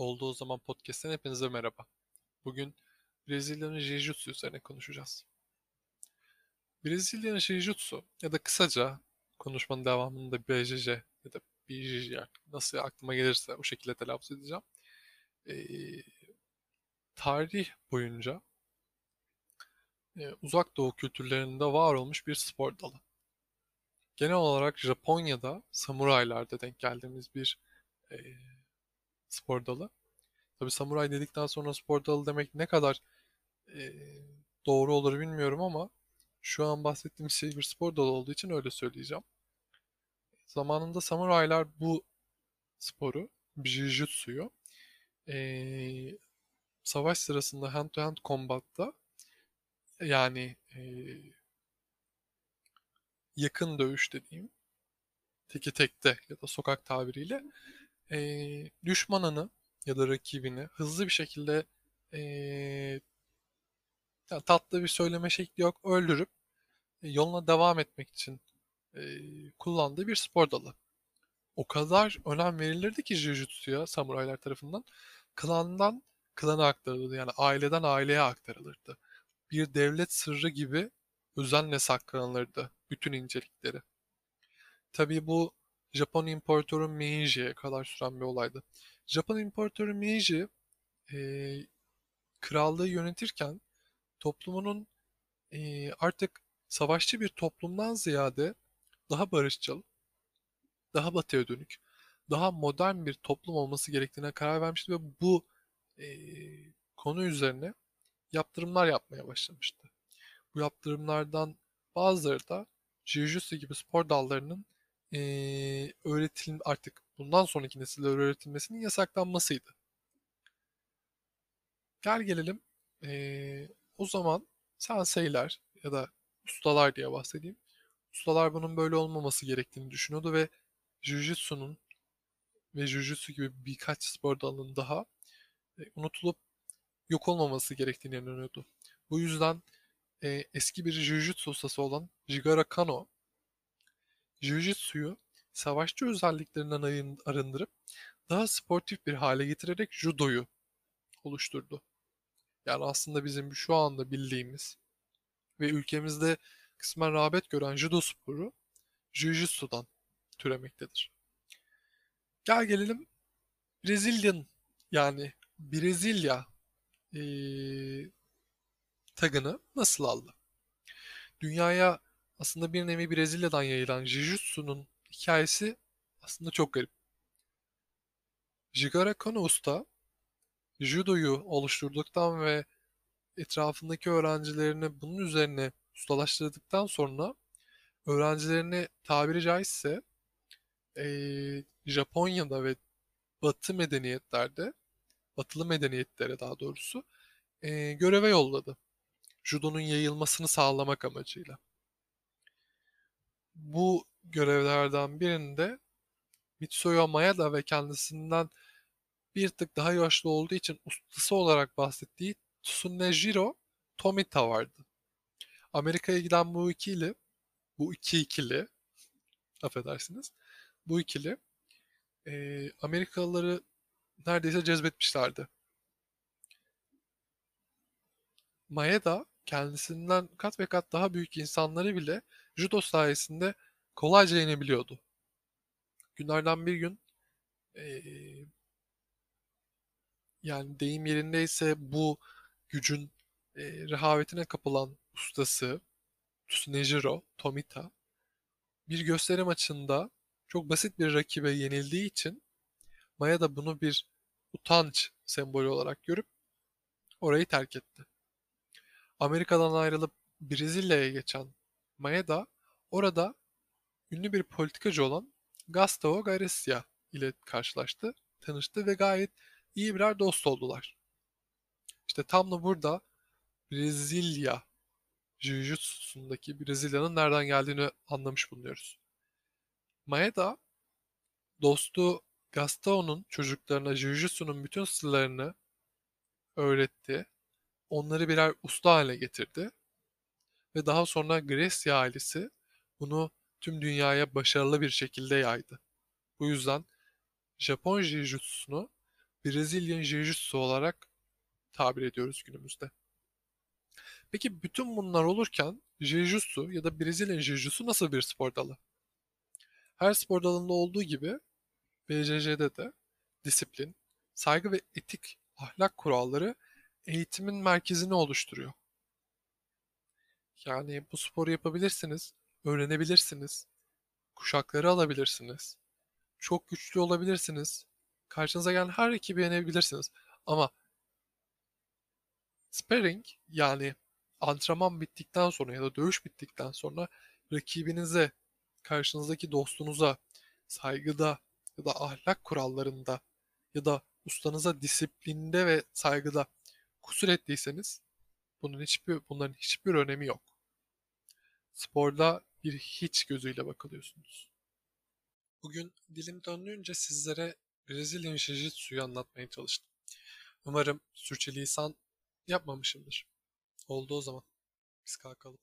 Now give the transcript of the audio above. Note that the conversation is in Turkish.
Oldu o zaman podcast'ten hepinize merhaba. Bugün Brezilya'nın Jiu-Jitsu üzerine konuşacağız. Brezilya'nın Jiu-Jitsu ya da kısaca konuşmanın devamında BJJ ya da BJJ nasıl aklıma gelirse o şekilde telaffuz edeceğim. Ee, tarih boyunca e, uzak doğu kültürlerinde var olmuş bir spor dalı. Genel olarak Japonya'da samuraylarda denk geldiğimiz bir e, spor dalı. Tabii samuray dedikten sonra spor dalı demek ne kadar e, doğru olur bilmiyorum ama şu an bahsettiğim şey bir spor dalı olduğu için öyle söyleyeceğim. Zamanında samuraylar bu sporu, Jiu-Jitsu'yu e, savaş sırasında hand to hand combat'ta yani e, yakın dövüş dediğim teki tekte ya da sokak tabiriyle e, düşmanını ya da rakibini hızlı bir şekilde e, tatlı bir söyleme şekli yok öldürüp e, yoluna devam etmek için e, kullandığı bir spor dalı. O kadar önem verilirdi ki Jiu-Jitsu'ya samuraylar tarafından klandan klana aktarılırdı. Yani aileden aileye aktarılırdı. Bir devlet sırrı gibi özenle saklanılırdı bütün incelikleri. Tabii bu Japon İmparatoru Meiji'ye kadar süren bir olaydı. Japon İmparatoru Meiji e, krallığı yönetirken toplumunun e, artık savaşçı bir toplumdan ziyade daha barışçıl, daha batıya dönük, daha modern bir toplum olması gerektiğine karar vermişti ve bu e, konu üzerine yaptırımlar yapmaya başlamıştı. Bu yaptırımlardan bazıları da Jiu-Jitsu gibi spor dallarının e, öğretil artık bundan sonraki nesillere öğretilmesinin yasaklanmasıydı. Gel gelelim e, o zaman senseiler ya da ustalar diye bahsedeyim. Ustalar bunun böyle olmaması gerektiğini düşünüyordu ve Jiu-Jitsu'nun ve Jiu-Jitsu gibi birkaç spor dalının daha e, unutulup yok olmaması gerektiğini inanıyordu. Bu yüzden e, eski bir Jiu-Jitsu ustası olan Jigara Kano Jiu-Jitsu'yu savaşçı özelliklerinden arındırıp daha sportif bir hale getirerek judoyu oluşturdu. Yani aslında bizim şu anda bildiğimiz ve ülkemizde kısmen rağbet gören judo sporu Jiu-Jitsu'dan türemektedir. Gel gelelim Brezilyan yani Brezilya e, tagını nasıl aldı? Dünyaya aslında bir nevi Brezilya'dan yayılan Jiu-Jitsu'nun hikayesi aslında çok garip. Jigara Kano Usta, judoyu oluşturduktan ve etrafındaki öğrencilerini bunun üzerine ustalaştırdıktan sonra öğrencilerini tabiri caizse e, Japonya'da ve Batı medeniyetlerde, batılı medeniyetlere daha doğrusu e, göreve yolladı. Judo'nun yayılmasını sağlamak amacıyla bu görevlerden birinde Mitsuyo Maeda ve kendisinden bir tık daha yaşlı olduğu için ustası olarak bahsettiği Tsunejiro Tomita vardı. Amerika'ya giden bu ikili, bu iki ikili, affedersiniz, bu ikili e, Amerikalıları neredeyse cezbetmişlerdi. Maeda kendisinden kat ve kat daha büyük insanları bile judo sayesinde kolayca yenebiliyordu. Günlerden bir gün ee, yani deyim yerindeyse bu gücün e, rehavetine kapılan ustası Tsunejiro Tomita bir gösteri maçında çok basit bir rakibe yenildiği için Maya da bunu bir utanç sembolü olarak görüp orayı terk etti. Amerika'dan ayrılıp Brezilya'ya geçen Maeda orada ünlü bir politikacı olan Gustavo Garcia ile karşılaştı, tanıştı ve gayet iyi birer dost oldular. İşte tam da burada Brezilya Jiu-Jitsu'sundaki Brezilya'nın nereden geldiğini anlamış bulunuyoruz. Maeda dostu Gustavo'nun çocuklarına Jiu-Jitsu'nun bütün sırlarını öğretti. Onları birer usta haline getirdi ve daha sonra Gresya ailesi bunu tüm dünyaya başarılı bir şekilde yaydı. Bu yüzden Japon Jiu-Jitsu'nu Brezilya Jiu-Jitsu olarak tabir ediyoruz günümüzde. Peki bütün bunlar olurken Jiu-Jitsu ya da Brezilya Jiu-Jitsu nasıl bir spor dalı? Her spor dalında olduğu gibi BJJ'de de disiplin, saygı ve etik ahlak kuralları eğitimin merkezini oluşturuyor. Yani bu sporu yapabilirsiniz, öğrenebilirsiniz, kuşakları alabilirsiniz, çok güçlü olabilirsiniz, karşınıza gelen her rakibi yenebilirsiniz. Ama sparring yani antrenman bittikten sonra ya da dövüş bittikten sonra rakibinize, karşınızdaki dostunuza saygıda ya da ahlak kurallarında ya da ustanıza disiplinde ve saygıda kusur ettiyseniz bunun hiçbir bunların hiçbir önemi yok. Sporda bir hiç gözüyle bakılıyorsunuz. Bugün dilim döndüğünce sizlere Brezilya Jiu-Jitsu'yu anlatmaya çalıştım. Umarım sürçülisan yapmamışımdır. Oldu o zaman. Biz kalkalım.